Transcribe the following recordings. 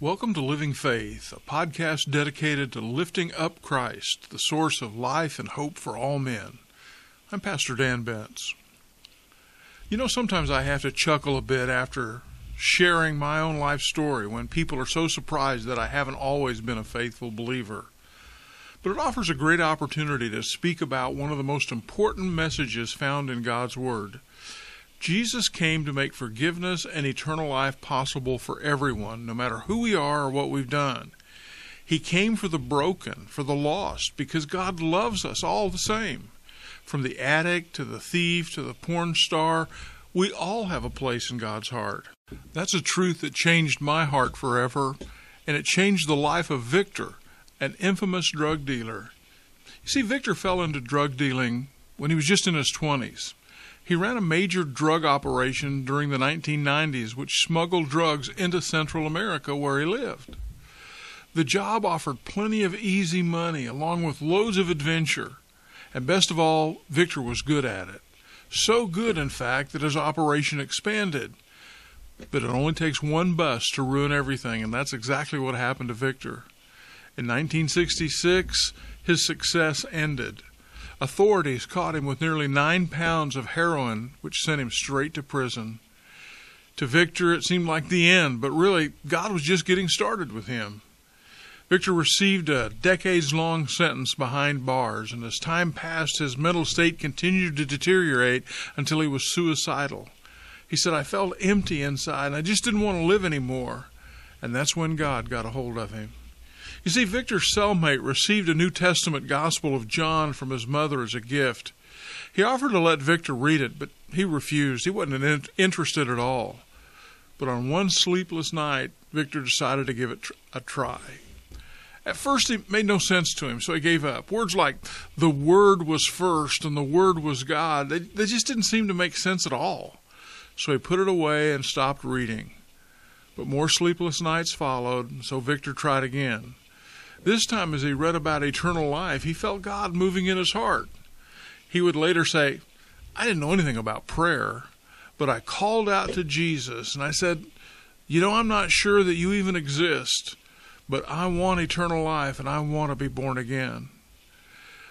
Welcome to Living Faith, a podcast dedicated to lifting up Christ, the source of life and hope for all men. I'm Pastor Dan Bentz. You know, sometimes I have to chuckle a bit after sharing my own life story when people are so surprised that I haven't always been a faithful believer. But it offers a great opportunity to speak about one of the most important messages found in God's Word. Jesus came to make forgiveness and eternal life possible for everyone, no matter who we are or what we've done. He came for the broken, for the lost, because God loves us all the same. From the addict to the thief to the porn star, we all have a place in God's heart. That's a truth that changed my heart forever, and it changed the life of Victor, an infamous drug dealer. You see, Victor fell into drug dealing when he was just in his 20s. He ran a major drug operation during the 1990s, which smuggled drugs into Central America where he lived. The job offered plenty of easy money along with loads of adventure. And best of all, Victor was good at it. So good, in fact, that his operation expanded. But it only takes one bust to ruin everything, and that's exactly what happened to Victor. In 1966, his success ended. Authorities caught him with nearly nine pounds of heroin, which sent him straight to prison. To Victor, it seemed like the end, but really, God was just getting started with him. Victor received a decades long sentence behind bars, and as time passed, his mental state continued to deteriorate until he was suicidal. He said, I felt empty inside, and I just didn't want to live anymore. And that's when God got a hold of him. You see, Victor's cellmate received a New Testament Gospel of John from his mother as a gift. He offered to let Victor read it, but he refused. He wasn't interested at all. But on one sleepless night, Victor decided to give it a try. At first, it made no sense to him, so he gave up. Words like the Word was first and the Word was God, they, they just didn't seem to make sense at all. So he put it away and stopped reading. But more sleepless nights followed, so Victor tried again. This time, as he read about eternal life, he felt God moving in his heart. He would later say, I didn't know anything about prayer, but I called out to Jesus and I said, You know, I'm not sure that you even exist, but I want eternal life and I want to be born again.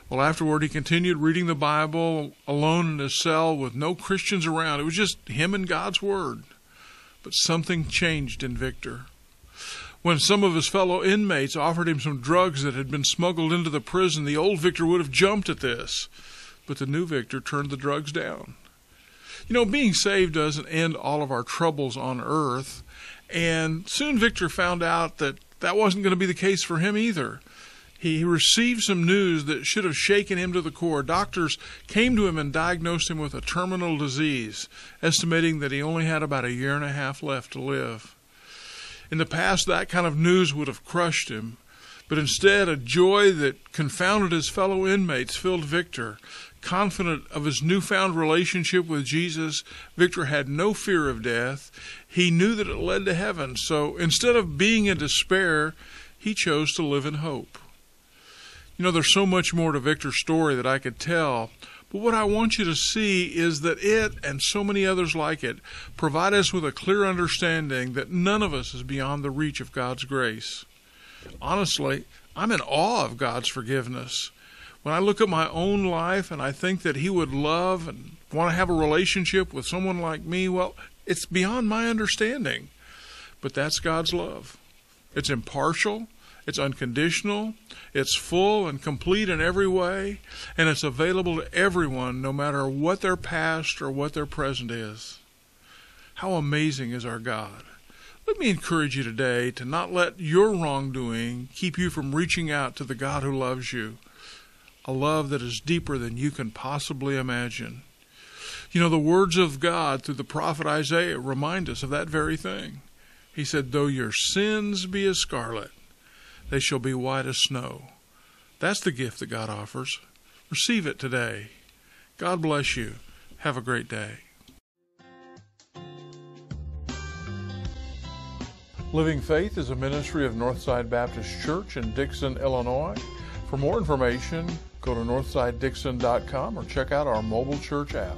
Well, afterward, he continued reading the Bible alone in his cell with no Christians around. It was just him and God's Word. But something changed in Victor. When some of his fellow inmates offered him some drugs that had been smuggled into the prison, the old Victor would have jumped at this. But the new Victor turned the drugs down. You know, being saved doesn't end all of our troubles on earth. And soon Victor found out that that wasn't going to be the case for him either. He received some news that should have shaken him to the core. Doctors came to him and diagnosed him with a terminal disease, estimating that he only had about a year and a half left to live. In the past, that kind of news would have crushed him, but instead, a joy that confounded his fellow inmates filled Victor. Confident of his newfound relationship with Jesus, Victor had no fear of death. He knew that it led to heaven, so instead of being in despair, he chose to live in hope. You know, there's so much more to Victor's story that I could tell, but what I want you to see is that it and so many others like it provide us with a clear understanding that none of us is beyond the reach of God's grace. Honestly, I'm in awe of God's forgiveness. When I look at my own life and I think that He would love and want to have a relationship with someone like me, well, it's beyond my understanding. But that's God's love. It's impartial, it's unconditional, it's full and complete in every way, and it's available to everyone no matter what their past or what their present is. How amazing is our God! Let me encourage you today to not let your wrongdoing keep you from reaching out to the God who loves you, a love that is deeper than you can possibly imagine. You know, the words of God through the prophet Isaiah remind us of that very thing. He said, Though your sins be as scarlet, they shall be white as snow. That's the gift that God offers. Receive it today. God bless you. Have a great day. Living Faith is a ministry of Northside Baptist Church in Dixon, Illinois. For more information, go to northsidedixon.com or check out our mobile church app.